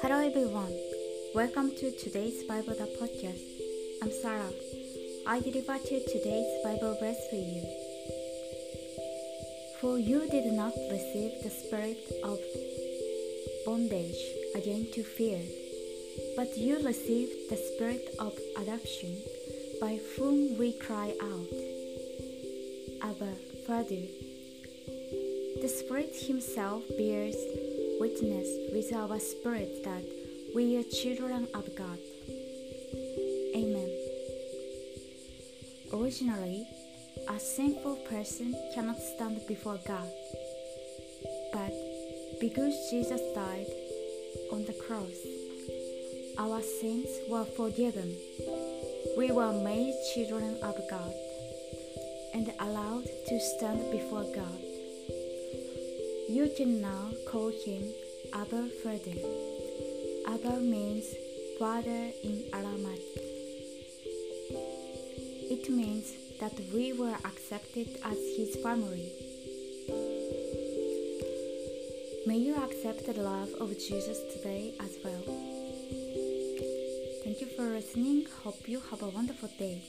Hello everyone. Welcome to today's Bible the podcast. I'm Sarah. I deliver to today's Bible verse for you. For you did not receive the spirit of bondage again to fear, but you received the spirit of adoption, by whom we cry out, Abba, Father. The Spirit Himself bears witness with our spirit that we are children of God. Amen. Originally, a sinful person cannot stand before God. But because Jesus died on the cross, our sins were forgiven. We were made children of God and allowed to stand before God. You can now call him Abba Father. Abba means father in Aramaic. It means that we were accepted as his family. May you accept the love of Jesus today as well. Thank you for listening. Hope you have a wonderful day.